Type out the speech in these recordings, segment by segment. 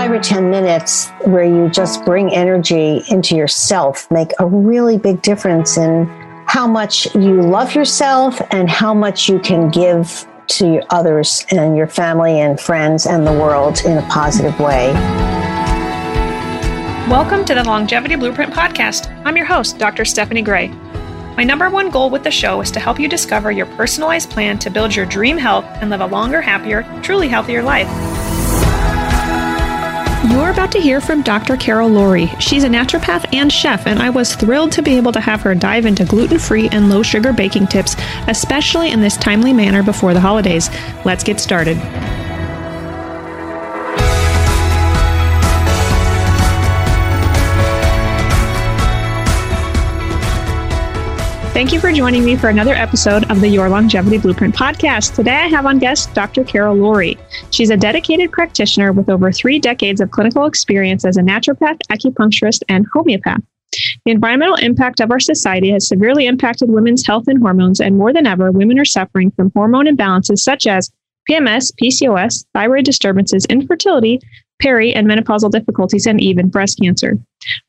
five or 10 minutes where you just bring energy into yourself make a really big difference in how much you love yourself and how much you can give to others and your family and friends and the world in a positive way. Welcome to the Longevity Blueprint Podcast. I'm your host, Dr. Stephanie Gray. My number one goal with the show is to help you discover your personalized plan to build your dream health and live a longer, happier, truly healthier life. You're about to hear from Dr. Carol Lourie. She's a naturopath and chef, and I was thrilled to be able to have her dive into gluten free and low sugar baking tips, especially in this timely manner before the holidays. Let's get started. Thank you for joining me for another episode of the Your Longevity Blueprint podcast. Today I have on guest Dr. Carol Lourie. She's a dedicated practitioner with over three decades of clinical experience as a naturopath, acupuncturist, and homeopath. The environmental impact of our society has severely impacted women's health and hormones, and more than ever, women are suffering from hormone imbalances such as PMS, PCOS, thyroid disturbances, infertility, peri and menopausal difficulties, and even breast cancer.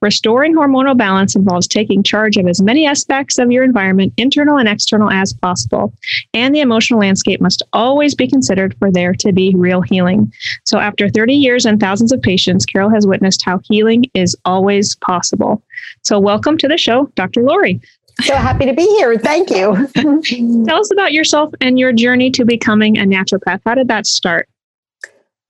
Restoring hormonal balance involves taking charge of as many aspects of your environment, internal and external, as possible. And the emotional landscape must always be considered for there to be real healing. So, after 30 years and thousands of patients, Carol has witnessed how healing is always possible. So, welcome to the show, Dr. Lourie. So happy to be here. Thank you. Tell us about yourself and your journey to becoming a naturopath. How did that start?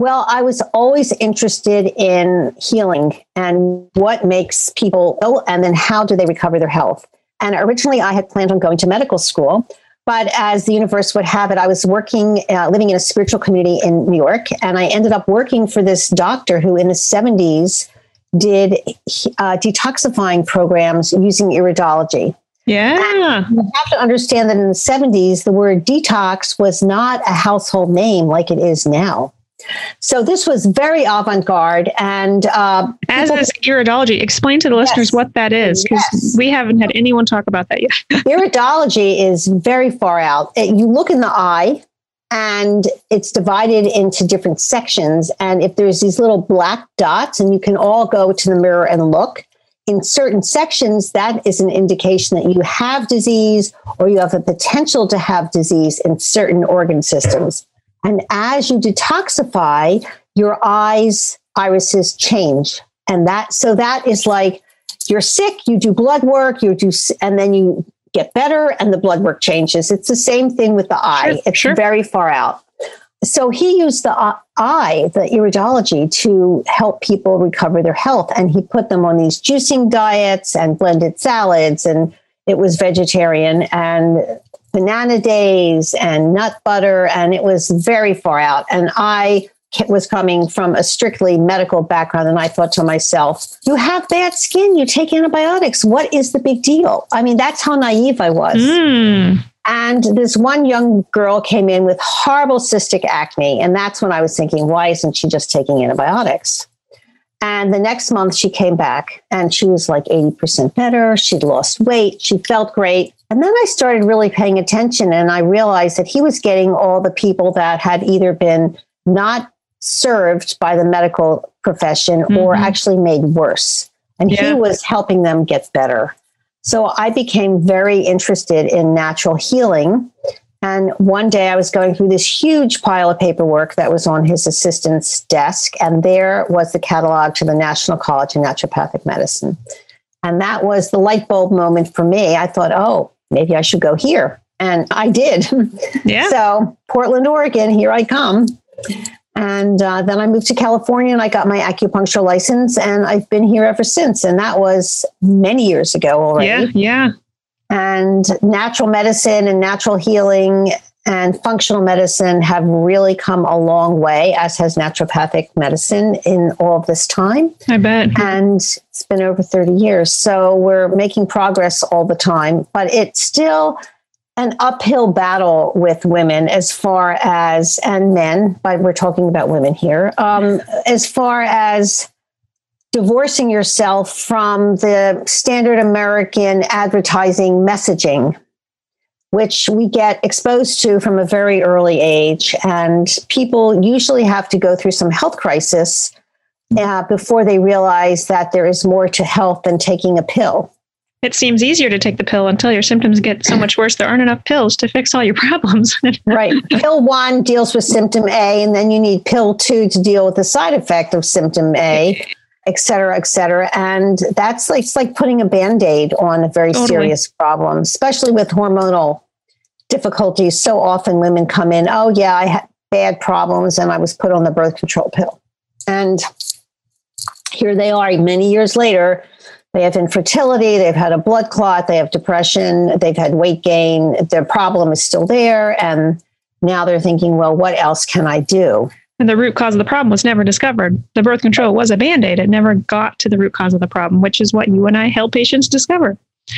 Well, I was always interested in healing and what makes people ill, and then how do they recover their health. And originally, I had planned on going to medical school. But as the universe would have it, I was working, uh, living in a spiritual community in New York, and I ended up working for this doctor who, in the 70s, did uh, detoxifying programs using iridology. Yeah. And you have to understand that in the 70s, the word detox was not a household name like it is now. So this was very avant-garde, and uh, as is iridology. Explain to the listeners what that is, because yes. we haven't had anyone talk about that yet. iridology is very far out. You look in the eye, and it's divided into different sections. And if there's these little black dots, and you can all go to the mirror and look in certain sections, that is an indication that you have disease or you have a potential to have disease in certain organ systems. And as you detoxify, your eyes, irises change. And that, so that is like you're sick, you do blood work, you do, and then you get better and the blood work changes. It's the same thing with the eye. Sure, it's sure. very far out. So he used the uh, eye, the iridology, to help people recover their health. And he put them on these juicing diets and blended salads. And it was vegetarian. And banana days and nut butter, and it was very far out. And I was coming from a strictly medical background, and I thought to myself, you have bad skin, you take antibiotics. What is the big deal? I mean, that's how naive I was. Mm. And this one young girl came in with horrible cystic acne. And that's when I was thinking, why isn't she just taking antibiotics? And the next month she came back and she was like 80% better. She'd lost weight. She felt great. And then I started really paying attention and I realized that he was getting all the people that had either been not served by the medical profession mm-hmm. or actually made worse. And yeah. he was helping them get better. So I became very interested in natural healing and one day I was going through this huge pile of paperwork that was on his assistant's desk, and there was the catalog to the National College of Naturopathic Medicine. And that was the light bulb moment for me. I thought, oh, maybe I should go here. And I did. Yeah. so, Portland, Oregon, here I come. And uh, then I moved to California and I got my acupuncture license, and I've been here ever since. And that was many years ago already. Yeah, yeah. And natural medicine and natural healing and functional medicine have really come a long way, as has naturopathic medicine in all of this time. I bet. And it's been over 30 years. So we're making progress all the time, but it's still an uphill battle with women as far as, and men, but we're talking about women here, um, as far as divorcing yourself from the standard American advertising messaging, which we get exposed to from a very early age. And people usually have to go through some health crisis uh, before they realize that there is more to health than taking a pill. It seems easier to take the pill until your symptoms get so much worse. There aren't enough pills to fix all your problems. right. Pill one deals with symptom A, and then you need pill two to deal with the side effect of symptom A, et cetera, et cetera. And that's like, it's like putting a band aid on a very totally. serious problem, especially with hormonal difficulties. So often women come in, oh, yeah, I had bad problems and I was put on the birth control pill. And here they are many years later. They have infertility, they've had a blood clot, they have depression, they've had weight gain. Their problem is still there. And now they're thinking, well, what else can I do? And the root cause of the problem was never discovered. The birth control was a band aid. It never got to the root cause of the problem, which is what you and I help patients discover.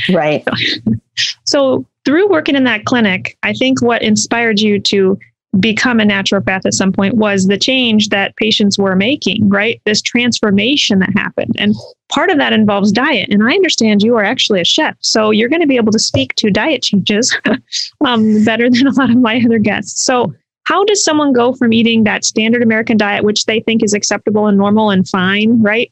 Right. so, through working in that clinic, I think what inspired you to become a naturopath at some point was the change that patients were making, right? This transformation that happened. And part of that involves diet. And I understand you are actually a chef. So you're going to be able to speak to diet changes um, better than a lot of my other guests. So, how does someone go from eating that standard American diet, which they think is acceptable and normal and fine, right?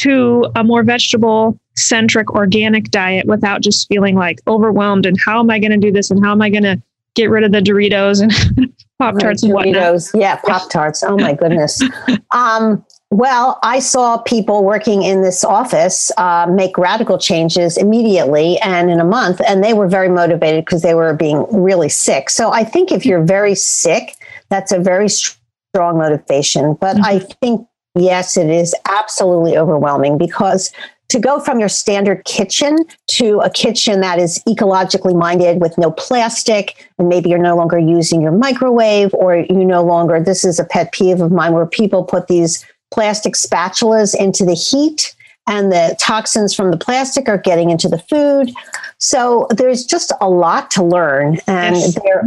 To a more vegetable centric organic diet without just feeling like overwhelmed and how am I going to do this and how am I going to get rid of the Doritos and Pop Tarts and whatnot. Yeah, Pop Tarts. Oh my goodness. um, well, I saw people working in this office uh, make radical changes immediately and in a month, and they were very motivated because they were being really sick. So I think if you're very sick, that's a very strong motivation. But mm-hmm. I think, yes, it is absolutely overwhelming because to go from your standard kitchen to a kitchen that is ecologically minded with no plastic, and maybe you're no longer using your microwave, or you no longer, this is a pet peeve of mine where people put these plastic spatulas into the heat and the toxins from the plastic are getting into the food. So there's just a lot to learn, and there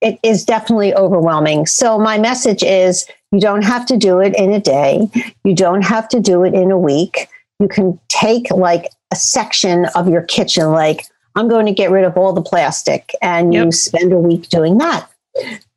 it is definitely overwhelming. So my message is you don't have to do it in a day. You don't have to do it in a week you can take like a section of your kitchen, like, I'm going to get rid of all the plastic, and yep. you spend a week doing that.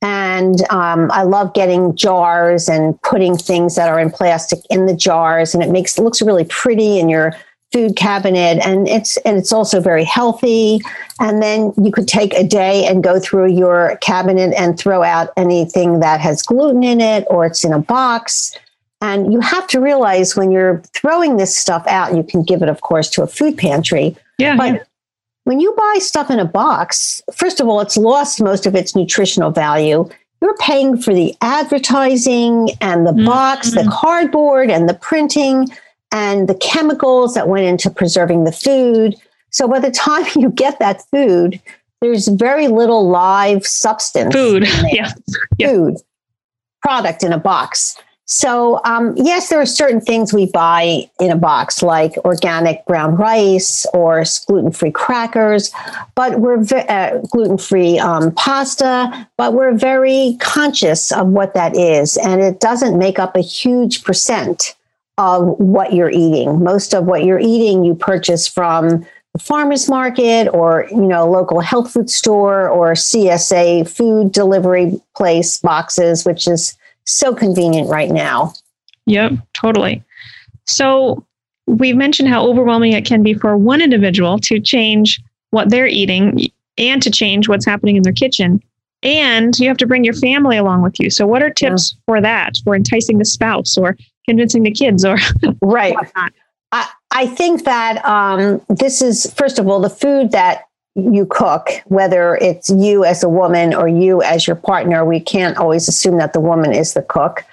And um, I love getting jars and putting things that are in plastic in the jars, and it makes it looks really pretty in your food cabinet and it's and it's also very healthy and then you could take a day and go through your cabinet and throw out anything that has gluten in it or it's in a box and you have to realize when you're throwing this stuff out, you can give it, of course, to a food pantry. Yeah. But yeah. When you buy stuff in a box, first of all, it's lost most of its nutritional value. You're paying for the advertising and the mm-hmm. box, the cardboard and the printing and the chemicals that went into preserving the food. So by the time you get that food, there's very little live substance. Food. Yeah. Food. Product in a box. So, um, yes, there are certain things we buy in a box, like organic brown rice or gluten free crackers, but we're ve- uh, gluten free um, pasta, but we're very conscious of what that is. And it doesn't make up a huge percent of what you're eating. Most of what you're eating, you purchase from the farmer's market or, you know, local health food store or CSA food delivery place boxes, which is so convenient right now. Yep, totally. So we've mentioned how overwhelming it can be for one individual to change what they're eating and to change what's happening in their kitchen. And you have to bring your family along with you. So, what are tips yeah. for that, for enticing the spouse or convincing the kids or right? I, I think that um, this is, first of all, the food that you cook, whether it's you as a woman or you as your partner, we can't always assume that the woman is the cook.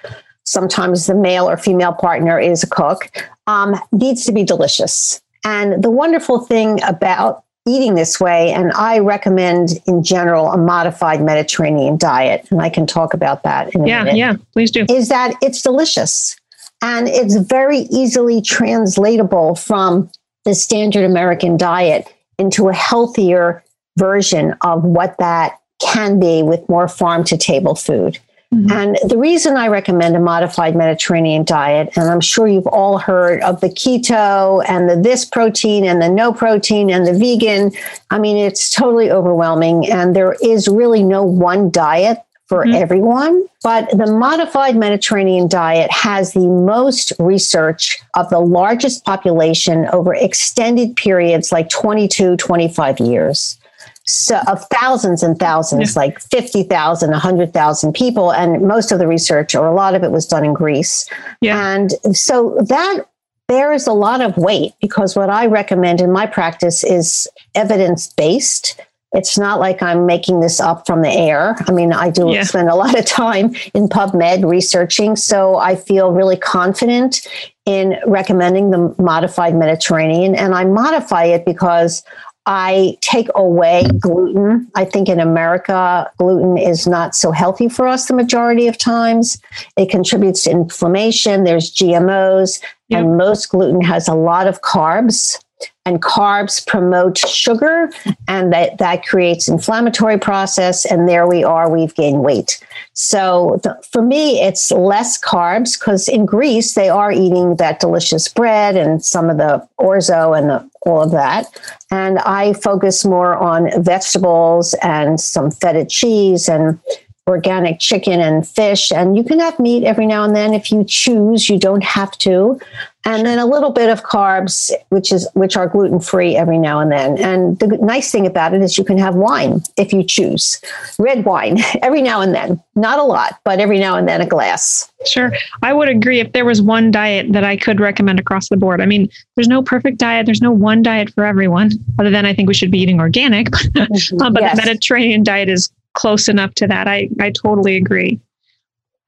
Sometimes the male or female partner is a cook, um, needs to be delicious. And the wonderful thing about eating this way, and I recommend in general a modified Mediterranean diet, and I can talk about that in a yeah, minute. Yeah, please do. Is that it's delicious and it's very easily translatable from the standard American diet into a healthier version of what that can be with more farm to table food. Mm-hmm. And the reason I recommend a modified Mediterranean diet, and I'm sure you've all heard of the keto and the this protein and the no protein and the vegan. I mean, it's totally overwhelming. And there is really no one diet for mm-hmm. everyone, but the modified Mediterranean diet has the most research of the largest population over extended periods like 22, 25 years. So of thousands and thousands, yeah. like 50,000, 100,000 people. And most of the research, or a lot of it, was done in Greece. Yeah. And so that bears a lot of weight because what I recommend in my practice is evidence based it's not like I'm making this up from the air. I mean, I do yeah. spend a lot of time in PubMed researching, so I feel really confident in recommending the modified Mediterranean. And I modify it because I take away gluten. I think in America, gluten is not so healthy for us the majority of times. It contributes to inflammation. There's GMOs, yep. and most gluten has a lot of carbs and carbs promote sugar and that, that creates inflammatory process and there we are we've gained weight. So the, for me it's less carbs because in greece they are eating that delicious bread and some of the orzo and the, all of that. And i focus more on vegetables and some feta cheese and organic chicken and fish. And you can have meat every now and then if you choose. You don't have to. And then a little bit of carbs, which is which are gluten free every now and then. And the nice thing about it is you can have wine if you choose. Red wine every now and then. Not a lot, but every now and then a glass. Sure. I would agree if there was one diet that I could recommend across the board. I mean, there's no perfect diet. There's no one diet for everyone, other than I think we should be eating organic. Mm-hmm. um, but yes. the Mediterranean diet is close enough to that. I, I totally agree.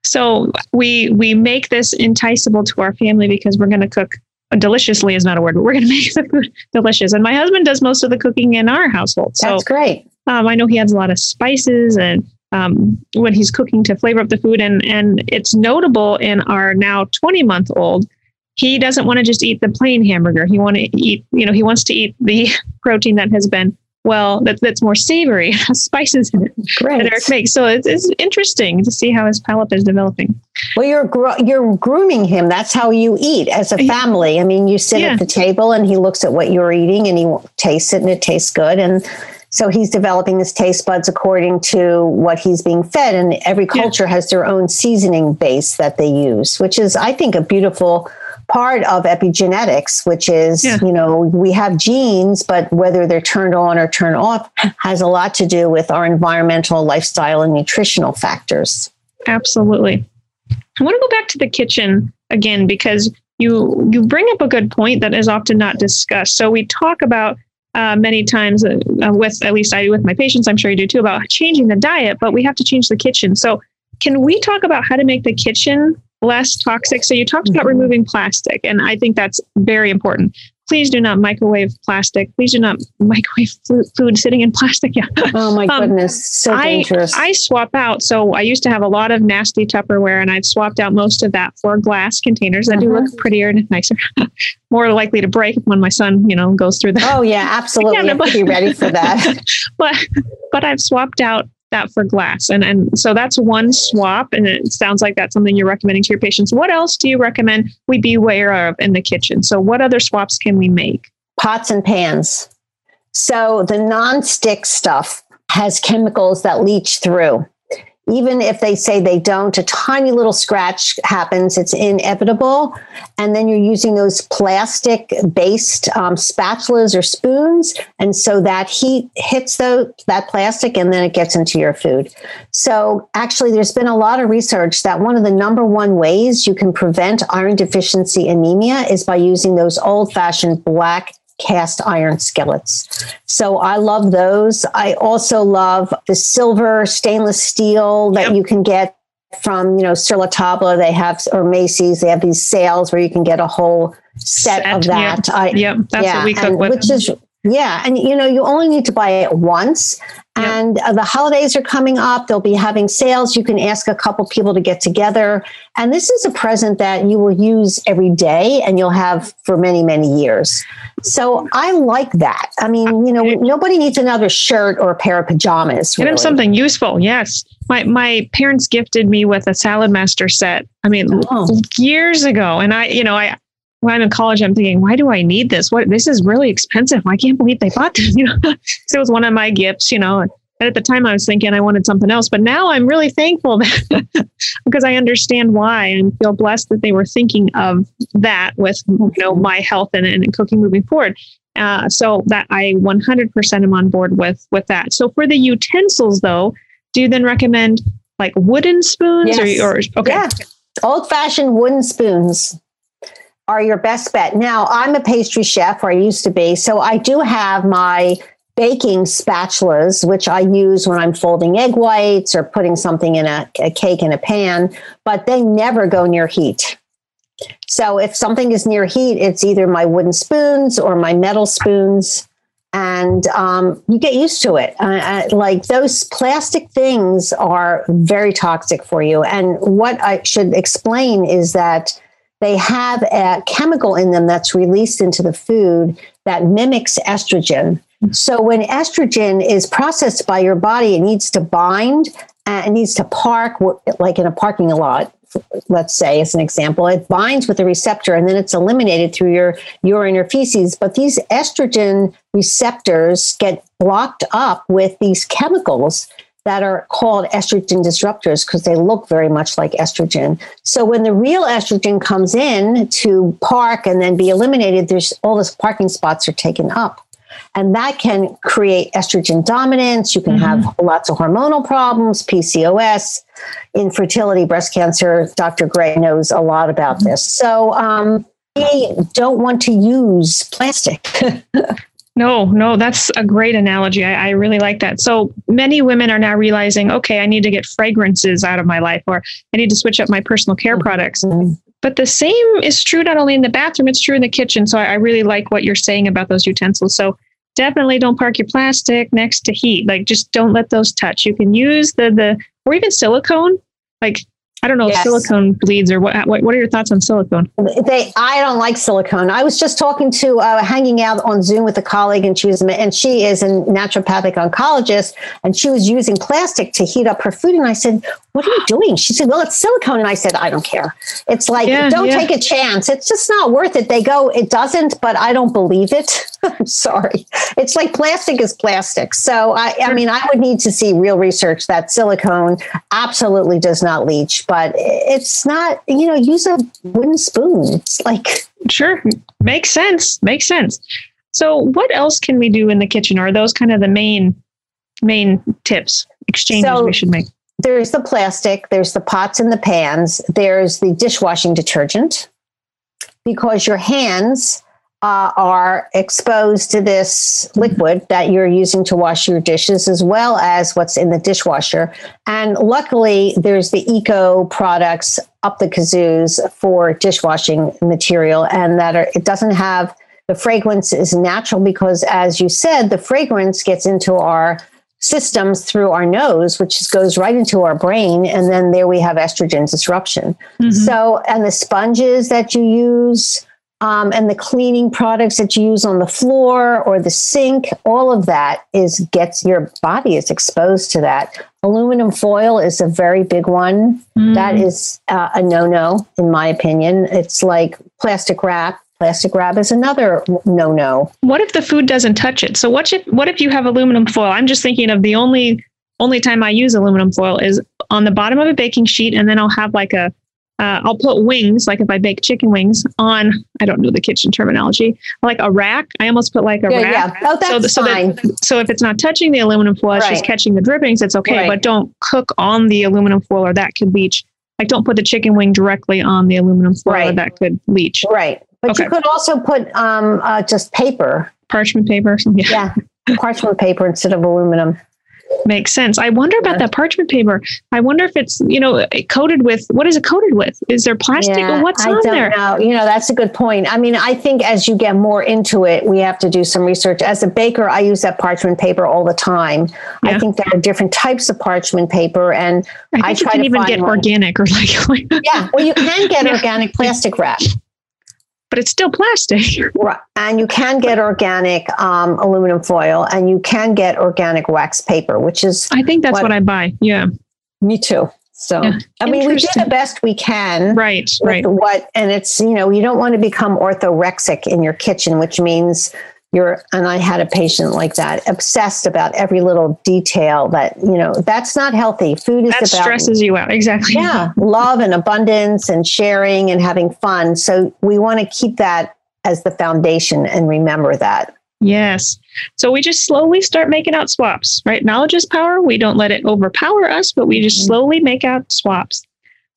So we we make this enticable to our family because we're going to cook deliciously is not a word, but we're going to make the food delicious. And my husband does most of the cooking in our household. So that's great. Um, I know he adds a lot of spices and um, when he's cooking to flavor up the food, and and it's notable in our now 20 month old. He doesn't want to just eat the plain hamburger. He want to eat, you know, he wants to eat the protein that has been well that, that's more savory, spices in it Great. that Eric makes. So it's, it's interesting to see how his palate is developing. Well, you're gro- you're grooming him. That's how you eat as a family. I mean, you sit yeah. at the table and he looks at what you're eating and he tastes it and it tastes good and. So he's developing his taste buds according to what he's being fed. And every culture yeah. has their own seasoning base that they use, which is, I think, a beautiful part of epigenetics, which is, yeah. you know, we have genes, but whether they're turned on or turned off has a lot to do with our environmental, lifestyle, and nutritional factors. Absolutely. I want to go back to the kitchen again because you you bring up a good point that is often not discussed. So we talk about uh, many times uh, uh with at least I do with my patients. I'm sure you do too about changing the diet, but we have to change the kitchen. So can we talk about how to make the kitchen less toxic. So you talked about mm-hmm. removing plastic, and I think that's very important. Please do not microwave plastic. Please do not microwave food sitting in plastic. Yeah. Oh my um, goodness, so dangerous. I, I swap out. So I used to have a lot of nasty Tupperware, and I've swapped out most of that for glass containers that do look mm-hmm. prettier and nicer. More likely to break when my son, you know, goes through that. Oh yeah, absolutely. yeah, but, be ready for that. but but I've swapped out that for glass. And, and so that's one swap. And it sounds like that's something you're recommending to your patients. What else do you recommend we be aware of in the kitchen? So, what other swaps can we make? Pots and pans. So, the non-stick stuff has chemicals that leach through even if they say they don't, a tiny little scratch happens. It's inevitable. And then you're using those plastic based um, spatulas or spoons. And so that heat hits the, that plastic and then it gets into your food. So actually, there's been a lot of research that one of the number one ways you can prevent iron deficiency anemia is by using those old fashioned black cast iron skillets. So I love those. I also love the silver stainless steel that yep. you can get from, you know, Sur La Table. They have, or Macy's, they have these sales where you can get a whole set, set of that. Yep. I, yep. That's yeah, what we cook and, with. Which is, yeah. And, you know, you only need to buy it once. And uh, the holidays are coming up. They'll be having sales. You can ask a couple people to get together. And this is a present that you will use every day and you'll have for many, many years. So I like that. I mean, you know, nobody needs another shirt or a pair of pajamas. Really. Get them something useful. Yes. My, my parents gifted me with a Saladmaster set. I mean, oh. years ago. And I, you know, I, when I'm in college, I'm thinking, why do I need this? What this is really expensive. I can't believe they bought this. You know, so it was one of my gifts. You know, And at the time, I was thinking I wanted something else, but now I'm really thankful that, because I understand why and feel blessed that they were thinking of that with you know my health and, and cooking moving forward. Uh, so that I 100% am on board with with that. So for the utensils, though, do you then recommend like wooden spoons Yes. or, or okay? Yeah. Old fashioned wooden spoons are your best bet. Now, I'm a pastry chef, or I used to be. So I do have my baking spatulas, which I use when I'm folding egg whites or putting something in a, a cake in a pan, but they never go near heat. So if something is near heat, it's either my wooden spoons or my metal spoons. And um, you get used to it. Uh, uh, like those plastic things are very toxic for you. And what I should explain is that they have a chemical in them that's released into the food that mimics estrogen. So when estrogen is processed by your body, it needs to bind and it needs to park, like in a parking lot, let's say as an example it binds with the receptor and then it's eliminated through your urine or feces but these estrogen receptors get blocked up with these chemicals that are called estrogen disruptors because they look very much like estrogen so when the real estrogen comes in to park and then be eliminated there's all those parking spots are taken up and that can create estrogen dominance. You can Mhm. have lots of hormonal problems, PCOS, infertility, breast cancer. Dr. Gray knows a lot about this. So um, we don't want to use plastic. No, no, that's a great analogy. I, I really like that. So many women are now realizing, okay, I need to get fragrances out of my life, or I need to switch up my personal care mm-hmm. products. But the same is true not only in the bathroom, it's true in the kitchen. So I, I really like what you're saying about those utensils. So definitely don't park your plastic next to heat. Like just don't let those touch. You can use the the or even silicone. Like I don't know if silicone bleeds or what, what. What are your thoughts on silicone? they i don't like silicone. I was just talking to uh, hanging out on zoom with a colleague and she was and she is a naturopathic oncologist and she was using plastic to heat up her food and i said what are you doing? She said well it's silicone. And i said i don't care. It's like Yeah, don't yeah. take a chance. It's just not worth it. They go it doesn't but i don't believe it. I'm sorry. It's like plastic is plastic. So i i mean i would need to see real research that silicone absolutely does not leach but it's not you know use a wooden spoon it's like Sure. Makes sense. Makes sense. So what else can we do in the kitchen? Are those kind of the main main tips, exchanges So- we should make? there's the plastic there's the pots and the pans there's the dishwashing detergent because your hands uh, are exposed to this liquid that you're using to wash your dishes as well as what's in the dishwasher and luckily there's the eco products up the kazoos for dishwashing material and that are, it doesn't have the fragrance is natural because as you said the fragrance gets into our systems through our nose which goes right into our brain and then there we have estrogen disruption Mhm. so and the sponges that you use um, and the cleaning products that you use on the floor or the sink all of that is gets your body is exposed to that aluminum foil is a very big one Mm. that is uh, a no-no in my opinion it's like plastic wrap plastic wrap is another no-no what if the food doesn't touch it? So what if what if you have aluminum foil? I'm just thinking of the only only time I use aluminum foil is on the bottom of a baking sheet, and then I'll have like a uh, I'll put wings, like if I bake chicken wings, on I don't know the kitchen terminology, like a rack. I almost put like a yeah, rack. yeah. oh that's so, fine that, so if it's not touching the aluminum foil, it's just catching the drippings. It's okay, Right. but don't cook on the aluminum foil, or that could leach. Like don't put the chicken wing directly on the aluminum foil, or Right. that could leach. right but Okay. you could also put um, uh, just paper Parchment paper, or something. yeah parchment paper instead of aluminum Makes sense. I wonder about Yeah. that parchment paper. I wonder if it's, you know, coated with what is it coated with? Is there plastic or what's I on don't there? know. You know, that's a good point. I mean, I think as you get more into it, we have to do some research. As a baker, I use that parchment paper all the time. Yeah. I think there are different types of parchment paper, and I I try can to even find get one. organic or like, yeah, well, you can get Yeah. organic plastic wrap, but it's still plastic. right? And you can get organic um, aluminum foil, and you can get organic wax paper, which is I think that's What- what, I buy. Yeah. me too. So, Yeah. I mean, we do the best we can. Right. Right. what and it's you know you don't want to become orthorexic in your kitchen which means you're and i had a patient like that obsessed about every little detail that you know that's not healthy. Food is that about stresses you out. Exactly. Yeah. Love and abundance and sharing and having fun. So we want to keep that as the foundation and remember that. Yes. So we just slowly start making out swaps right? Knowledge is power. We don't let it overpower us but we just mm-hmm. slowly make out swaps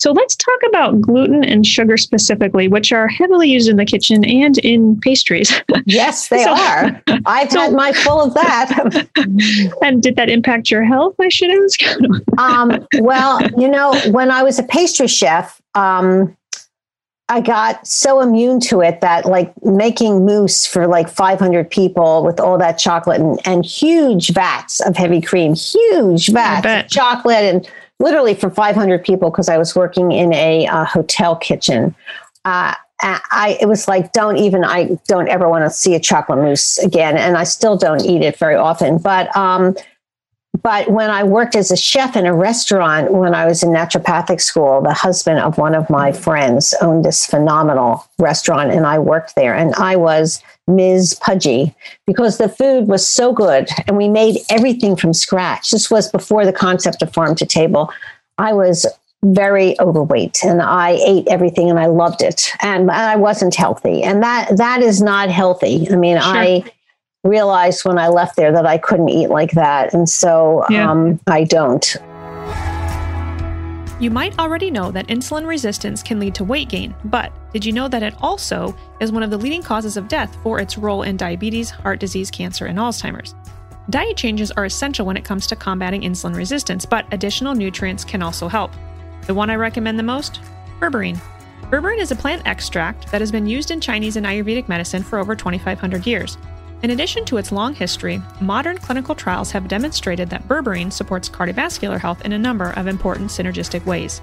so let's talk about gluten and sugar specifically, which are heavily used in the kitchen and in pastries. Yes, they so, are. I've so, had my full of that. and did that impact your health? I should ask. um, well, you know, when I was a pastry chef, um, I got so immune to it that like making mousse for like 500 people with all that chocolate and, and huge vats of heavy cream, huge vats of chocolate and literally for 500 people because I was working in a uh, hotel kitchen. Uh, I it was like don't even I don't ever want to see a chocolate mousse again, and I still don't eat it very often. But um, but when I worked as a chef in a restaurant when I was in naturopathic school, the husband of one of my friends owned this phenomenal restaurant, and I worked there, and I was Ms. Pudgy because the food was so good and we made everything from scratch. This was before the concept of farm to table. I was very overweight and I ate everything and I loved it and I wasn't healthy and that that is not healthy. I mean, sure. I realized when I left there that I couldn't eat like that and so yeah. um, I don't. You might already know that insulin resistance can lead to weight gain, but did you know that it also is one of the leading causes of death for its role in diabetes, heart disease, cancer, and Alzheimer's? Diet changes are essential when it comes to combating insulin resistance, but additional nutrients can also help. The one I recommend the most? Berberine. Berberine is a plant extract that has been used in Chinese and Ayurvedic medicine for over 2,500 years. In addition to its long history, modern clinical trials have demonstrated that berberine supports cardiovascular health in a number of important synergistic ways.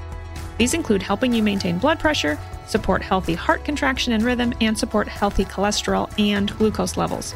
These include helping you maintain blood pressure, support healthy heart contraction and rhythm, and support healthy cholesterol and glucose levels.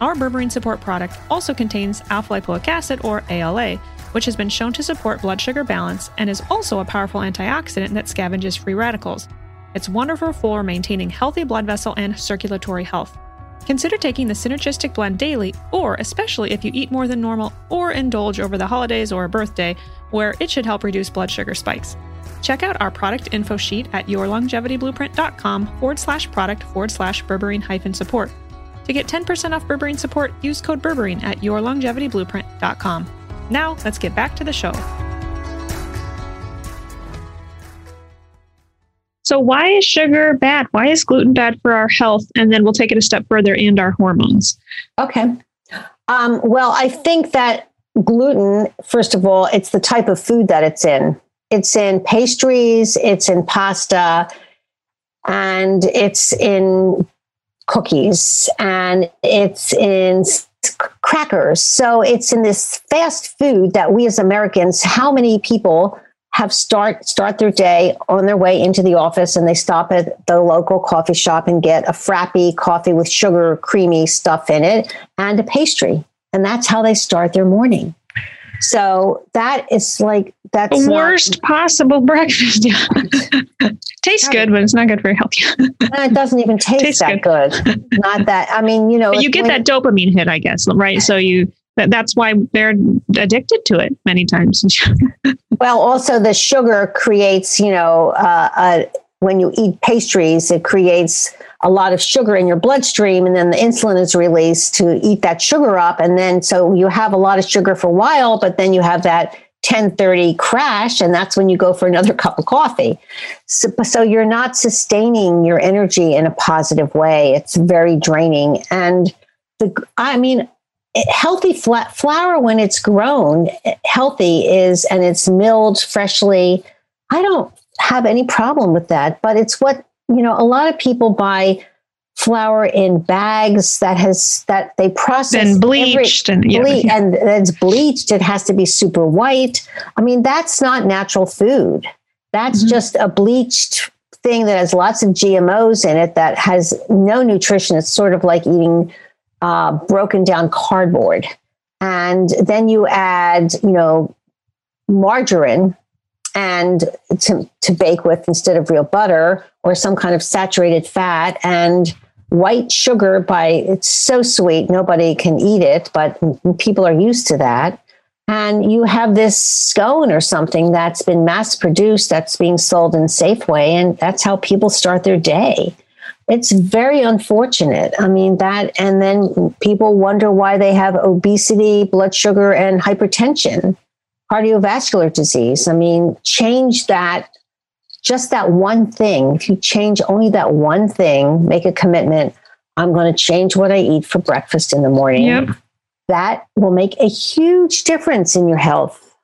Our berberine support product also contains alpha lipoic acid, or ALA, which has been shown to support blood sugar balance and is also a powerful antioxidant that scavenges free radicals. It's wonderful for maintaining healthy blood vessel and circulatory health. Consider taking the synergistic blend daily, or especially if you eat more than normal or indulge over the holidays or a birthday, where it should help reduce blood sugar spikes. Check out our product info sheet at yourlongevityblueprint.com forward slash product forward slash berberine hyphen support. To get 10% off berberine support, use code berberine at yourlongevityblueprint.com. Now, let's get back to the show. So, why is sugar bad? Why is gluten bad for our health? And then we'll take it a step further and our hormones. Okay. Um, well, I think that gluten, first of all, it's the type of food that it's in. It's in pastries, it's in pasta, and it's in cookies, and it's in crackers. So it's in this fast food that we as Americans, how many people have start start their day on their way into the office and they stop at the local coffee shop and get a frappy coffee with sugar creamy stuff in it and a pastry. And that's how they start their morning. So that is like that's the worst not, possible breakfast. Tastes good but it's not good for your health. It doesn't even taste Tastes that good. good. not that i mean you know but you get that dopamine hit i guess right? So you that's why they're addicted to it many times. well, also the sugar creates, you know, uh, uh, when you eat pastries, it creates a lot of sugar in your bloodstream, and then the insulin is released to eat that sugar up, and then so you have a lot of sugar for a while, but then you have that 1030 crash and that's when you go for another cup of coffee. So, so, you're not sustaining your energy in a positive way. It's very draining. And the i mean healthy flour when it's grown healthy is and it's milled freshly i don't have any problem with that but it's what you know a lot of people buy flour in bags that has that they process and bleached every, and, yeah, ble- yeah. and it's bleached it has to be super white i mean that's not natural food that's mm-hmm. just a bleached thing that has lots of gmos in it that has no nutrition it's sort of like eating uh, broken down cardboard. And then you add, you know, margarine and to, to bake with instead of real butter or some kind of saturated fat. And white sugar by it's so sweet nobody can eat it but people are used to that and you have this scone or something that's been mass produced that's being sold in Safeway and that's how people start their day it's very unfortunate i mean that and then people wonder why they have obesity blood sugar and hypertension cardiovascular disease i mean change that just that one thing, if you change only that one thing, make a commitment, I'm going to change what I eat for breakfast in the morning. Yep. That will make a huge difference in your health.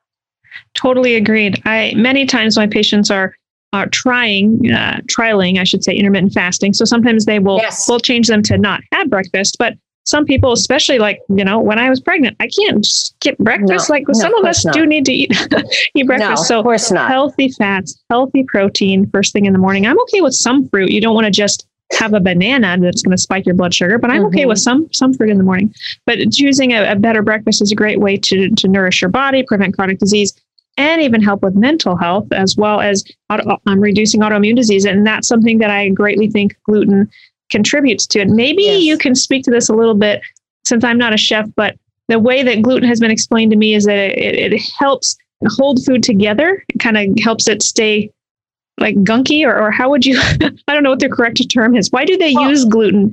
Totally agreed. I many times my patients are are trying uh, trialing, I should say, intermittent fasting. So sometimes they will yes. will change them to not have breakfast, but some people, especially like, you know, when I was pregnant, I can't skip breakfast. No, like no, some of, of us not. do need to eat, eat breakfast. No, so of course not. healthy fats, healthy protein first thing in the morning. I'm okay with some fruit. You don't want to just have a banana that's going to spike your blood sugar, but I'm mm-hmm. okay with some some fruit in the morning. But choosing a, a better breakfast is a great way to to nourish your body, prevent chronic disease, and even help with mental health as well as auto, um, reducing autoimmune disease. And that's something that I greatly think gluten contributes to And Maybe yes. you can speak to this a little bit since I'm not a chef, but the way that gluten has been explained to me is that it, it helps hold food together. It kind of helps it stay like gunky, or, or how would you? I don't know what the correct term is. Why do they well, use gluten?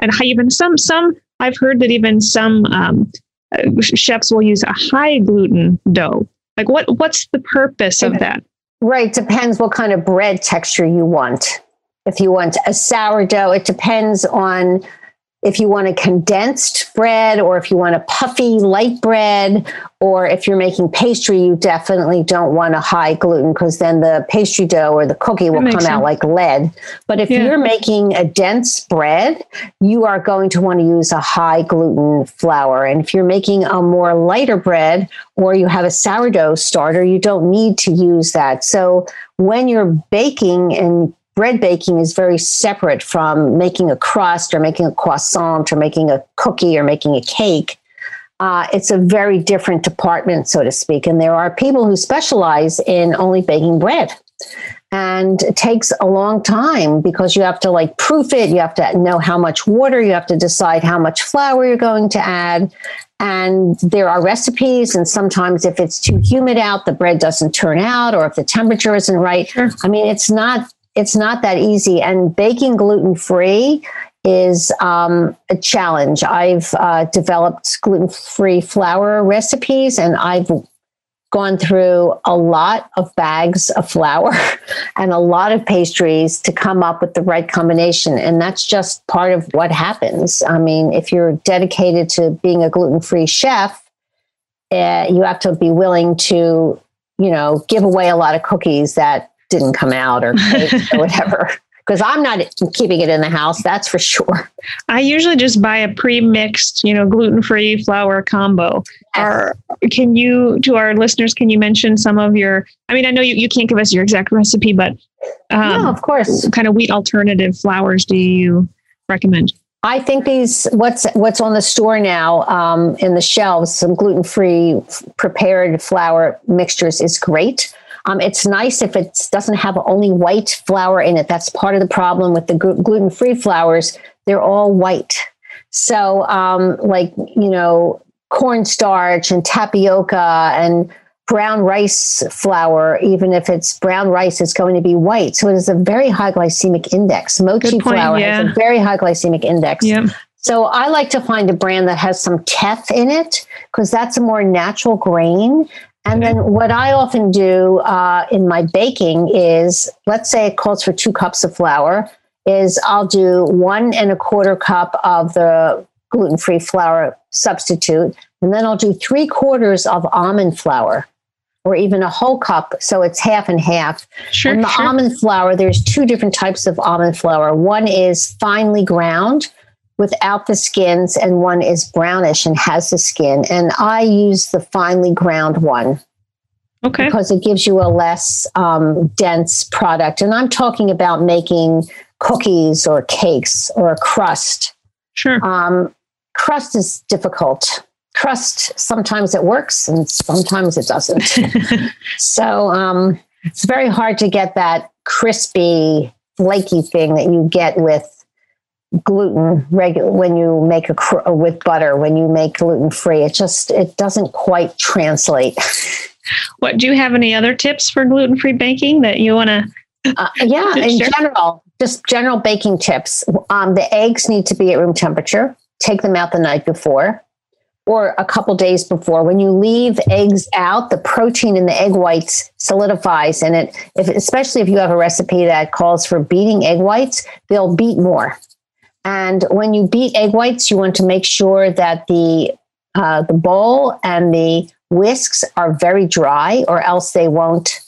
And even some some I've heard that even some um, uh, chefs will use a high gluten dough. Like what what's the purpose of that? Right, depends what kind of bread texture you want if you want a sourdough, it depends on if you want a condensed bread or if you want a puffy light bread or if you're making pastry you definitely don't want a high gluten because then the pastry dough or the cookie will come sense. out like lead but if yeah. you're making a dense bread you are going to want to use a high gluten flour and if you're making a more lighter bread or you have a sourdough starter you don't need to use that so when you're baking and bread baking is very separate from making a crust or making a croissant or making a cookie or making a cake. Uh, it's a very different department, so to speak. And there are people who specialize in only baking bread. And it takes a long time because you have to like proof it. You have to know how much water, you have to decide how much flour you're going to add. And there are recipes. And sometimes if it's too humid out, the bread doesn't turn out, or if the temperature isn't right. Sure. I mean, it's not it's not that easy. And baking gluten free is um, a challenge. I've uh, developed gluten free flour recipes and I've gone through a lot of bags of flour and a lot of pastries to come up with the right combination. And that's just part of what happens. I mean, if you're dedicated to being a gluten free chef, uh, you have to be willing to, you know, give away a lot of cookies that didn't come out or, or whatever. Because I'm not keeping it in the house, that's for sure. I usually just buy a pre-mixed, you know, gluten-free flour combo. Or can you, to our listeners, can you mention some of your? I mean, I know you, you can't give us your exact recipe, but um, yeah, of course. Kind of wheat alternative flours do you recommend? I think these what's what's on the store now um, in the shelves, some gluten free prepared flour mixtures is great. Um, it's nice if it doesn't have only white flour in it. That's part of the problem with the gluten free flours. They're all white. So, um, like, you know, cornstarch and tapioca and brown rice flour, even if it's brown rice, it's going to be white. So it is a very high glycemic index. Mochi point, flour yeah. has a very high glycemic index. Yep. So I like to find a brand that has some teff in it because that's a more natural grain and then what I often do uh, in my baking is, let's say it calls for two cups of flour, is I'll do one and a quarter cup of the gluten-free flour substitute, and then I'll do three quarters of almond flour or even a whole cup. So it's half and half. Sure, and the sure. almond flour, there's two different types of almond flour. One is finely ground, without the skins, and one is brownish and has the skin. And I use the finely ground one. Okay. Because it gives you a less um, dense product. And I'm talking about making cookies or cakes or a crust. Sure. Um, crust is difficult. Crust, sometimes it works and sometimes it doesn't. so um, it's very hard to get that crispy, flaky thing that you get with gluten regular when you make a cr- with butter when you make gluten free it just it doesn't quite translate what do you have any other tips for gluten free baking that you want to uh, yeah in share? general just general baking tips um, the eggs need to be at room temperature take them out the night before or a couple days before. When you leave eggs out, the protein in the egg whites solidifies and it if especially if you have a recipe that calls for beating egg whites, they'll beat more. And when you beat egg whites, you want to make sure that the uh, the bowl and the whisks are very dry, or else they won't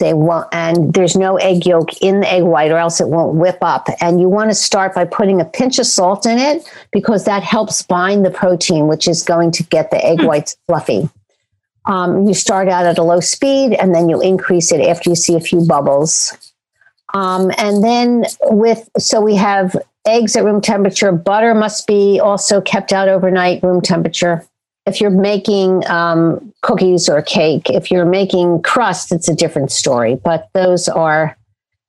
they won't, and there's no egg yolk in the egg white, or else it won't whip up. And you want to start by putting a pinch of salt in it because that helps bind the protein, which is going to get the egg hmm. whites fluffy. Um, you start out at a low speed and then you increase it after you see a few bubbles. Um, and then with, so we have eggs at room temperature. Butter must be also kept out overnight, room temperature if you're making um, cookies or cake, if you're making crust, it's a different story. But those are,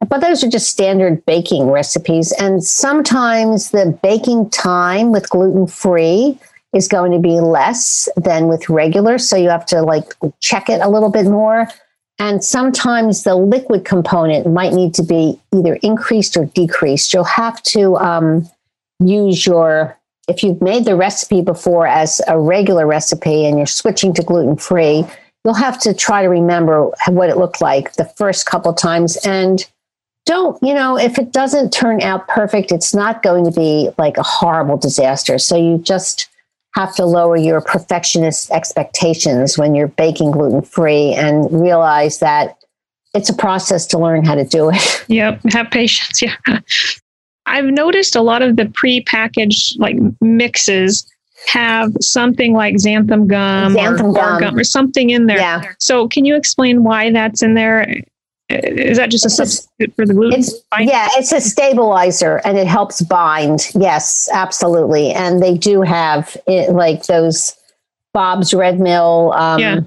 but those are just standard baking recipes. And sometimes the baking time with gluten free is going to be less than with regular. So you have to like check it a little bit more. And sometimes the liquid component might need to be either increased or decreased. You'll have to um, use your if you've made the recipe before as a regular recipe and you're switching to gluten free, you'll have to try to remember what it looked like the first couple times and don't you know if it doesn't turn out perfect it's not going to be like a horrible disaster so you just have to lower your perfectionist expectations when you're baking gluten free and realize that it's a process to learn how to do it. Yep, have patience. Yeah. I've noticed a lot of the pre-packaged like mixes have something like xanthan gum, xanthan or, gum. gum or something in there. Yeah. So can you explain why that's in there? Is that just a substitute for the gluten? It's, yeah, it's a stabilizer and it helps bind. Yes, absolutely. And they do have it, like those Bob's Red Mill um, yeah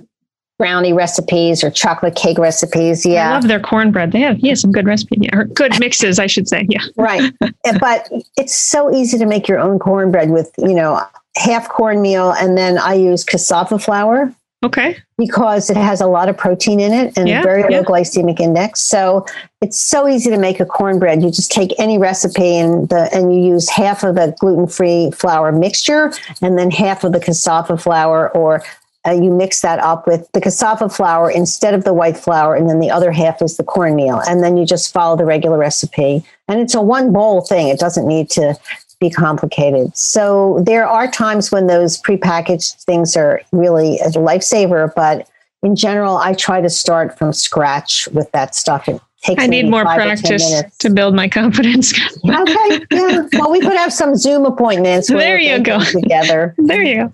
brownie recipes or chocolate cake recipes. Yeah. I love their cornbread. They have, yeah, some good recipes, yeah, or good mixes, I should say. Yeah. right. But it's so easy to make your own cornbread with, you know, half cornmeal. And then I use cassava flour. Okay. Because it has a lot of protein in it and yeah, very low yeah. glycemic index. So it's so easy to make a cornbread. You just take any recipe and the and you use half of the gluten-free flour mixture and then half of the cassava flour or uh, you mix that up with the cassava flour instead of the white flour, and then the other half is the cornmeal. And then you just follow the regular recipe. And it's a one bowl thing, it doesn't need to be complicated. So there are times when those prepackaged things are really a lifesaver, but in general, I try to start from scratch with that stuff. It takes I need more practice to build my confidence. okay. Yeah. Well, we could have some Zoom appointments. There you go. Together. there you go.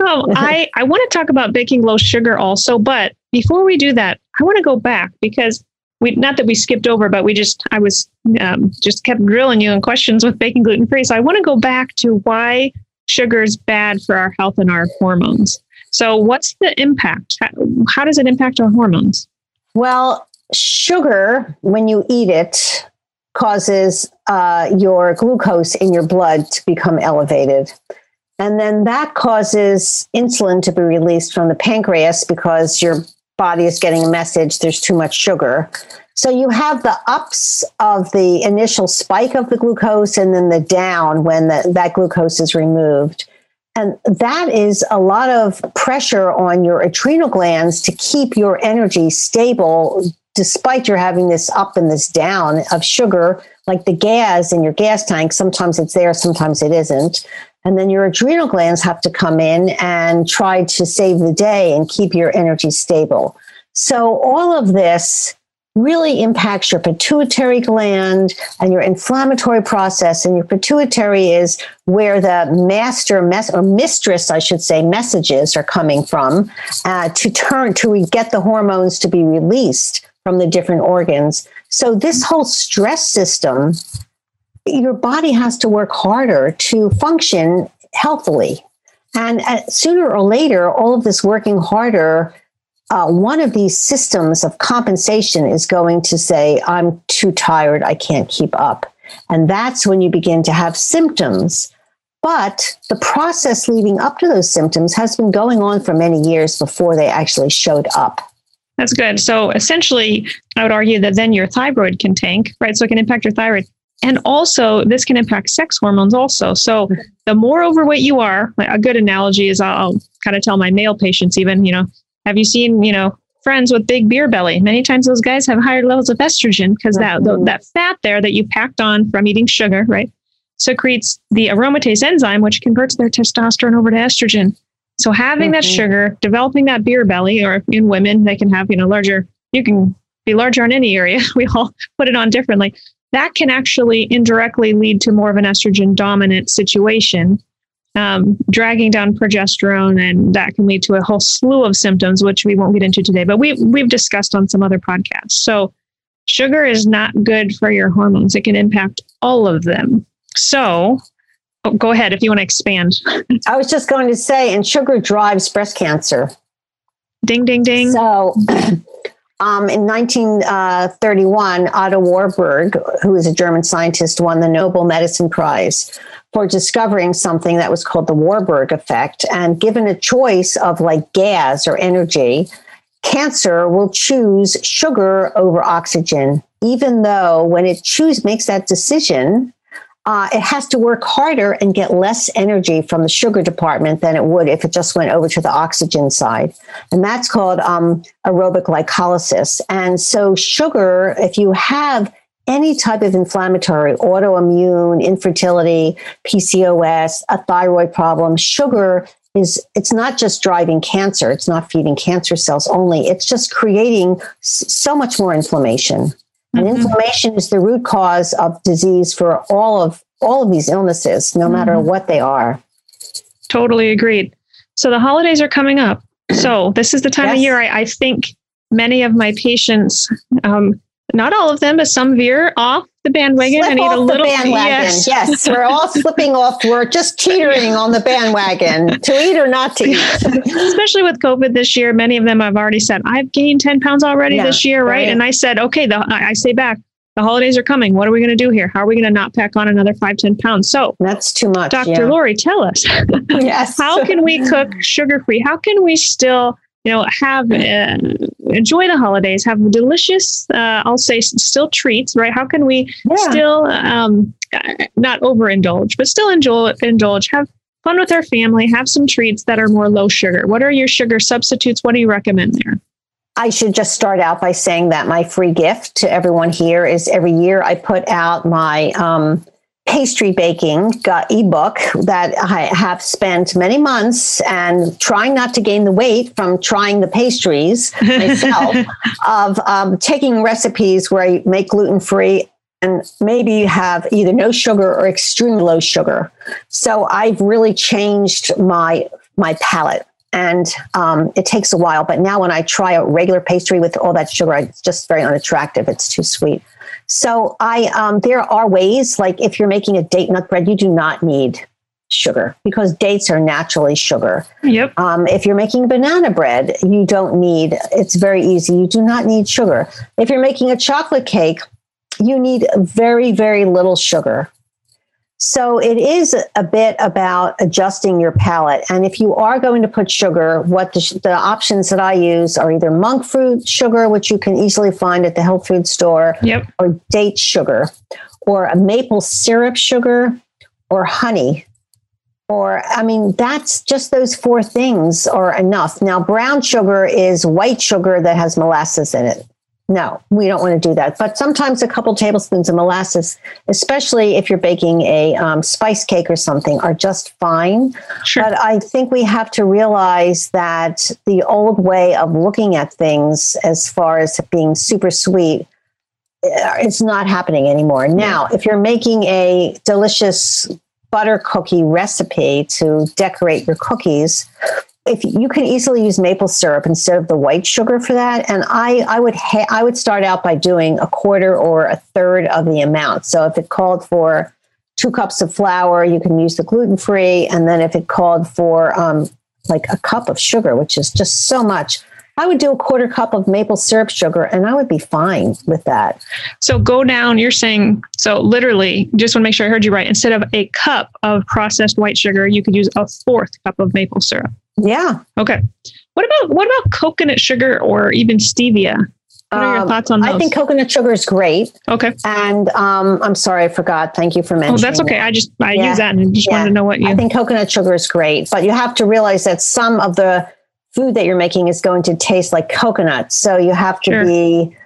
Oh, I, I want to talk about baking low sugar also, but before we do that, I want to go back because we not that we skipped over, but we just I was um, just kept drilling you in questions with baking gluten free. So I want to go back to why sugar is bad for our health and our hormones. So what's the impact? How, how does it impact our hormones? Well, sugar, when you eat it, causes uh, your glucose in your blood to become elevated. And then that causes insulin to be released from the pancreas because your body is getting a message there's too much sugar. So you have the ups of the initial spike of the glucose and then the down when the, that glucose is removed. And that is a lot of pressure on your adrenal glands to keep your energy stable despite you're having this up and this down of sugar, like the gas in your gas tank, sometimes it's there, sometimes it isn't. And then your adrenal glands have to come in and try to save the day and keep your energy stable. So all of this really impacts your pituitary gland and your inflammatory process. And your pituitary is where the master mes- or mistress, I should say, messages are coming from uh, to turn to get the hormones to be released from the different organs. So, this whole stress system, your body has to work harder to function healthily. And uh, sooner or later, all of this working harder, uh, one of these systems of compensation is going to say, I'm too tired, I can't keep up. And that's when you begin to have symptoms. But the process leading up to those symptoms has been going on for many years before they actually showed up. That's good. So essentially, I would argue that then your thyroid can tank, right? So it can impact your thyroid. And also, this can impact sex hormones also. So the more overweight you are, a good analogy is I'll, I'll kind of tell my male patients, even, you know, have you seen, you know, friends with big beer belly? Many times those guys have higher levels of estrogen because that, mm-hmm. that fat there that you packed on from eating sugar, right, secretes the aromatase enzyme, which converts their testosterone over to estrogen. So having mm-hmm. that sugar, developing that beer belly, or in women, they can have, you know, larger, you can be larger on any area. We all put it on differently that can actually indirectly lead to more of an estrogen dominant situation, um, dragging down progesterone, and that can lead to a whole slew of symptoms, which we won't get into today, but we, we've discussed on some other podcasts. So, sugar is not good for your hormones, it can impact all of them. So, oh, go ahead if you want to expand. I was just going to say, and sugar drives breast cancer. Ding, ding, ding. So, Um, in 1931, Otto Warburg, who is a German scientist, won the Nobel Medicine Prize for discovering something that was called the Warburg effect. And given a choice of like gas or energy, cancer will choose sugar over oxygen, even though when it choose makes that decision, uh, it has to work harder and get less energy from the sugar department than it would if it just went over to the oxygen side. And that's called um, aerobic glycolysis. And so, sugar, if you have any type of inflammatory, autoimmune, infertility, PCOS, a thyroid problem, sugar is it's not just driving cancer, it's not feeding cancer cells only, it's just creating so much more inflammation. And mm-hmm. inflammation is the root cause of disease for all of all of these illnesses, no mm-hmm. matter what they are. Totally agreed. So the holidays are coming up. So this is the time yes. of year I, I, think many of my patients, um, not all of them, but some veer off the bandwagon Slip and eat a little. the bandwagon. Yes. yes, we're all slipping off. We're just teetering on the bandwagon to eat or not to eat. Especially with COVID this year, many of them have already said, "I've gained ten pounds already yeah, this year," right? right? And I said, "Okay, the, I say back." The holidays are coming. What are we going to do here? How are we going to not pack on another five, 10 pounds? So that's too much. Dr. Yeah. Lourie, tell us. yes. How can we cook sugar free? How can we still you know, have uh, enjoy the holidays, have delicious, uh, I'll say, still treats, right? How can we yeah. still um, not overindulge, but still indulge, indulge, have fun with our family, have some treats that are more low sugar? What are your sugar substitutes? What do you recommend there? I should just start out by saying that my free gift to everyone here is every year I put out my um, pastry baking ebook that I have spent many months and trying not to gain the weight from trying the pastries myself of um, taking recipes where I make gluten free and maybe you have either no sugar or extremely low sugar. So I've really changed my my palate. And um, it takes a while, but now when I try a regular pastry with all that sugar, it's just very unattractive. It's too sweet. So I um, there are ways like if you're making a date nut bread, you do not need sugar because dates are naturally sugar. Yep. Um, if you're making banana bread, you don't need. It's very easy. You do not need sugar. If you're making a chocolate cake, you need very very little sugar. So it is a bit about adjusting your palate. And if you are going to put sugar, what the, the, options that I use are either monk fruit sugar, which you can easily find at the health food store, yep. or date sugar, or a maple syrup sugar, or honey. Or, I mean, that's just those four things are enough. Now, brown sugar is white sugar that has molasses in it no, we don't want to do that. But sometimes a couple tablespoons of molasses, especially if you're baking a um, spice cake or something, are just fine. Sure. But I think we have to realize that the old way of looking at things, as far as being super sweet, uh, it's not happening anymore. Now, if you're making a delicious butter cookie recipe to decorate your cookies, if you can easily use maple syrup instead of the white sugar for that. And i i would ha- i would start out by doing a quarter or a third of the amount. So if it called for two cups of flour you can use the gluten free and then if it called for um, like a cup of sugar which is just so much I would do a quarter cup of maple syrup sugar and I would be fine with that. So go down, you're saying, so literally, just want to make sure I heard you right. Instead of a cup of processed white sugar, you could use a fourth cup of maple syrup. Yeah. Okay. What about what about coconut sugar or even stevia? What are your Um, thoughts on those? I think coconut sugar is great. okay. And um, I'm sorry, I forgot. Thank you for mentioning. Oh, that's okay. it. I just I Yeah. use that and just Yeah. wanted to know what you I think coconut sugar is great, but you have to realize that some of the food that you're making is going to taste like coconut. So you have to Sure. be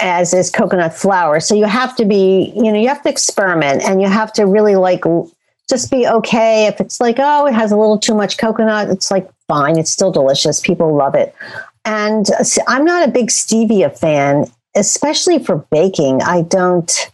as is coconut flour. So you have to be, you know, you have to experiment and you have to really like just be okay if it's like, oh, it has a little too much coconut, it's like fine, it's still delicious. People love it. And I'm not a big stevia fan, especially for baking. I don't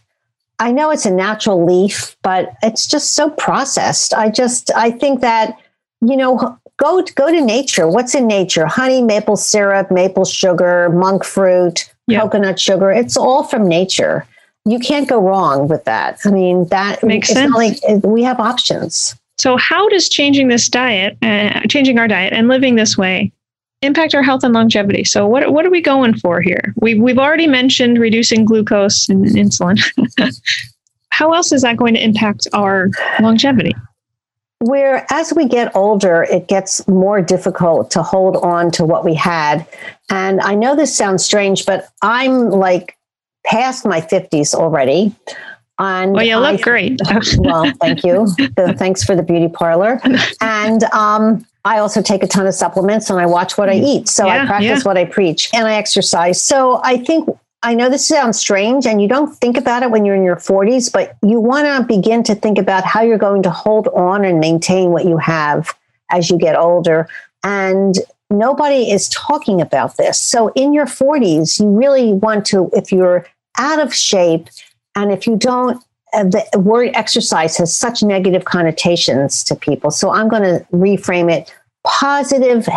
I know it's a natural leaf, but it's just so processed. I just I think that you know go go to nature. What's in nature? Honey, maple syrup, maple sugar, monk fruit, Yeah. coconut sugar. It's all from nature. You can't go wrong with that. I mean, that Makes it's not sense. like we have options. So, how does changing this diet, uh, changing our diet, and living this way impact our health and longevity? So, what what are we going for here? We we've already mentioned reducing glucose and insulin. how else is that going to impact our longevity? Where as we get older it gets more difficult to hold on to what we had. And i know this sounds strange but i'm like past my 50s already. And Well, you I- look great. well thank you. Uh, thanks for the beauty parlor. And um, i also take a ton of supplements and i watch what i eat. So Yeah, i practice yeah. what i preach and i exercise. So i think I know this sounds strange and you don't think about it when you're in your 40s, but you want to begin to think about how you're going to hold on and maintain what you have as you get older. And nobody is talking about this. So in your 40s, you really want to, if you're out of shape and if you don't, uh, the word exercise has such negative connotations to people. So I'm going to reframe it positive,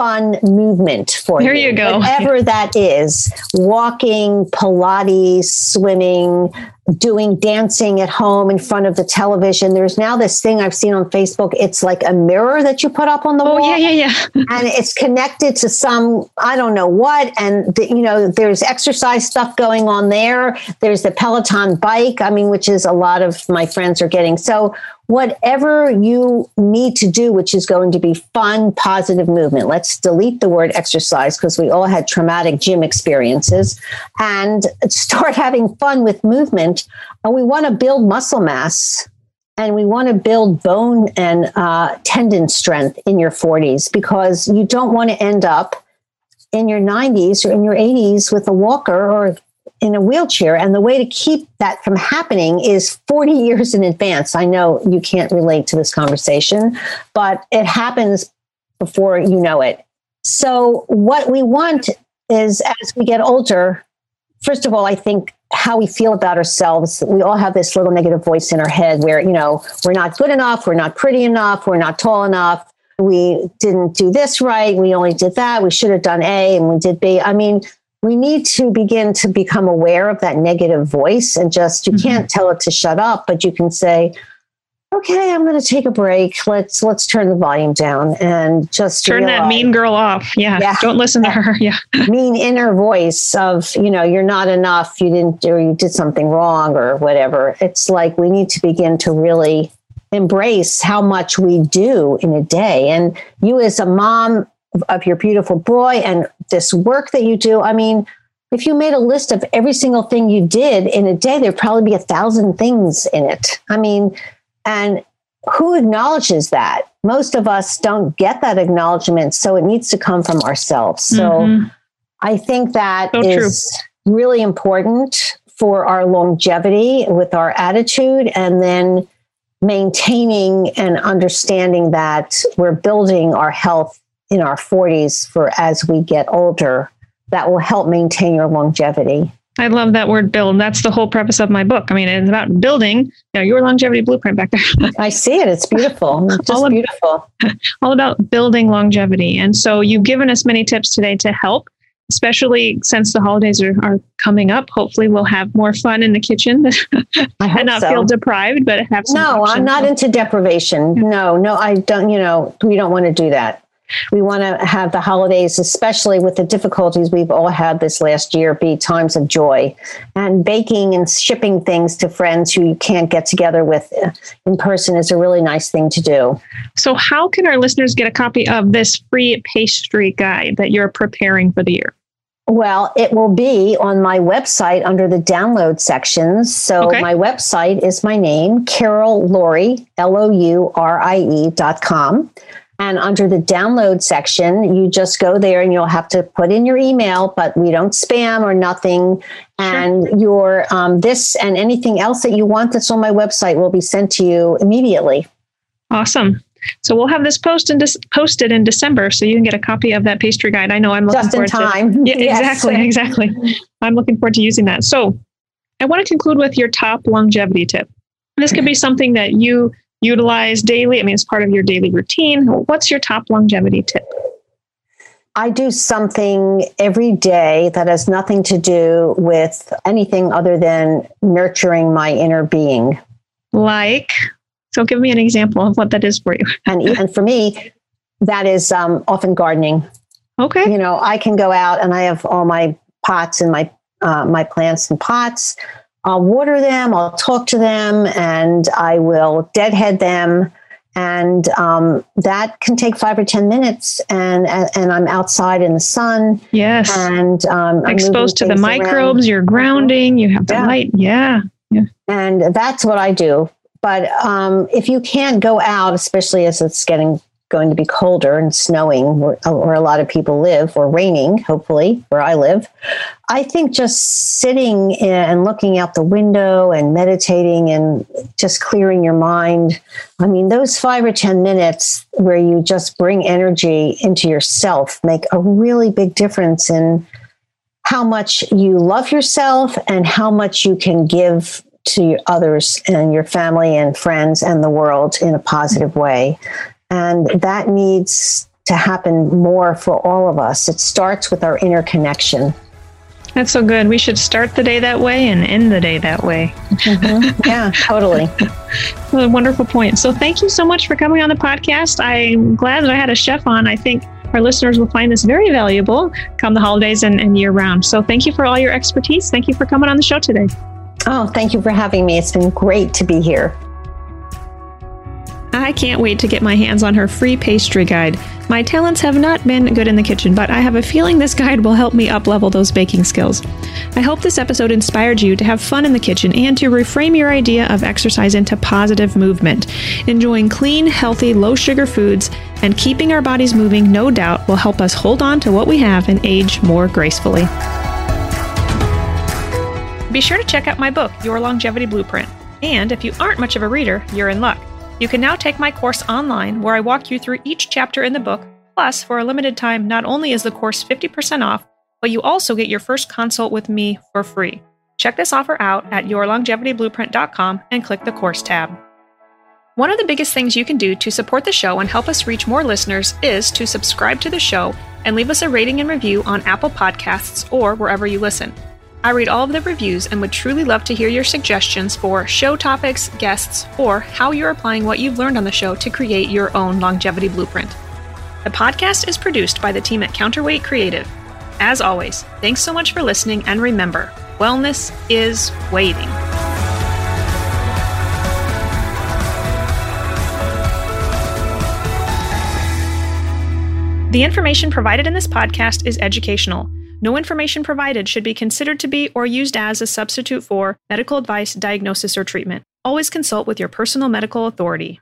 fun movement for There you. you go. Whatever that is walking, Pilates, swimming, doing dancing at home in front of the television. There's now this thing I've seen on Facebook. It's like a mirror that you put up on the Oh wall yeah, yeah, yeah. and it's connected to some i don't know what and the, you know there's exercise stuff going on there there's the peloton bike i mean which is a lot of my friends are getting so whatever you need to do which is going to be fun positive movement let's delete the word exercise because we all had traumatic gym experiences and start having fun with movement and we want to build muscle mass and we want to build bone and uh, tendon strength in your 40s because you don't want to end up in your 90s or in your 80s with a walker or in a wheelchair. And the way to keep that from happening is 40 years in advance. I know you can't relate to this conversation, but it happens before you know it. So, what we want is as we get older, first of all, I think how we feel about ourselves. We all have this little negative voice in our head where, you know, we're not good enough, we're not pretty enough, we're not tall enough, we didn't do this right, we only did that, we should have done A and we did B. I mean, we need to begin to become aware of that negative voice and just, you Mhm. can't tell it to shut up, but you can say, okay i'm going to take a break let's let's turn the volume down and just Turn that mean girl off. Yeah. Yeah. Don't listen to her. Yeah. mean inner voice of you know you're not enough you didn't or you did something wrong or whatever it's like we need to begin to really embrace how much we do in a day and you as a mom of your beautiful boy and this work that you do i mean if you made a list of every single thing you did in a day there'd probably be a thousand things in it i mean and who acknowledges that most of us don't get that acknowledgement so it needs to come from ourselves so Mhm. I think that So is true. really important for our longevity with our attitude and then maintaining and understanding that we're building our health in our 40s for as we get older that will help maintain your longevity. I love that word build. That's the whole preface of my book. I mean, it's about building you know, your longevity blueprint back there. I see it. It's beautiful. It's just All of- beautiful. all about building longevity. And so you've given us many tips today to help, especially since the holidays are, are coming up. Hopefully, we'll have more fun in the kitchen and not so. feel deprived, but have some No, I'm not into deprivation. No, no, I don't, you know, we don't want to do that. We want to have the holidays, especially with the difficulties we've all had this last year, be times of joy. And baking and shipping things to friends who you can't get together with uh, in person is a really nice thing to do. So, how can our listeners get a copy of this free pastry guide that you're preparing for the year? Well, it will be on my website under the download sections. So okay. my website is my name, Carol Lourie, L O U R I E dot com. And under the download section, you just go there and you'll have to put in your email, but we don't spam or nothing. And sure. your um, this and anything else that you want that's on my website will be sent to you immediately. Awesome. So we'll have this post in posted in December, so you can get a copy of that pastry guide. I know I'm looking just forward in time. To, yeah, yes. exactly, exactly. I'm looking forward to using that. So I want to conclude with your top longevity tip. This could be something that you utilize daily. I mean, it's part of your daily routine. What's your top longevity tip? I do something every day that has nothing to do with anything other than nurturing my inner being. Like so give me an example of what that is for you. and and for me, that is um, often gardening. Okay. You know, I can go out and I have all my pots and my uh, my plants and pots. I'll water them. I'll talk to them, and I will deadhead them. And um, that can take five or ten minutes, and and I'm outside in the sun. Yes, and um, exposed to the microbes. Around. You're grounding. You have the yeah. light. Yeah, yeah. And that's what I do. But um, if you can't go out, especially as it's getting going to be colder and snowing where, uh, where, a lot of people live or raining hopefully where i live i think just sitting and looking out the window and meditating and just clearing your mind i mean those five or ten minutes where you just bring energy into yourself make a really big difference in how much you love yourself and how much you can give to others and your family and friends and the world in a positive way. And that needs to happen more for all of us. It starts with our inner connection. That's so good. We should start the day that way and end the day that way. Mm-hmm. Yeah, totally. a wonderful point. So, thank you so much for coming on the podcast. I'm glad that I had a chef on. I think our listeners will find this very valuable come the holidays and, and year round. So, thank you for all your expertise. Thank you for coming on the show today. Oh, thank you for having me. It's been great to be here. I can't wait to get my hands on her free pastry guide. My talents have not been good in the kitchen, but I have a feeling this guide will help me uplevel those baking skills. I hope this episode inspired you to have fun in the kitchen and to reframe your idea of exercise into positive movement. Enjoying clean, healthy, low sugar foods and keeping our bodies moving, no doubt, will help us hold on to what we have and age more gracefully. Be sure to check out my book, Your Longevity Blueprint. And if you aren't much of a reader, you're in luck. You can now take my course online where I walk you through each chapter in the book. Plus, for a limited time, not only is the course 50% off, but you also get your first consult with me for free. Check this offer out at yourlongevityblueprint.com and click the course tab. One of the biggest things you can do to support the show and help us reach more listeners is to subscribe to the show and leave us a rating and review on Apple Podcasts or wherever you listen. I read all of the reviews and would truly love to hear your suggestions for show topics, guests, or how you're applying what you've learned on the show to create your own longevity blueprint. The podcast is produced by the team at Counterweight Creative. As always, thanks so much for listening, and remember wellness is waiting. The information provided in this podcast is educational. No information provided should be considered to be or used as a substitute for medical advice, diagnosis, or treatment. Always consult with your personal medical authority.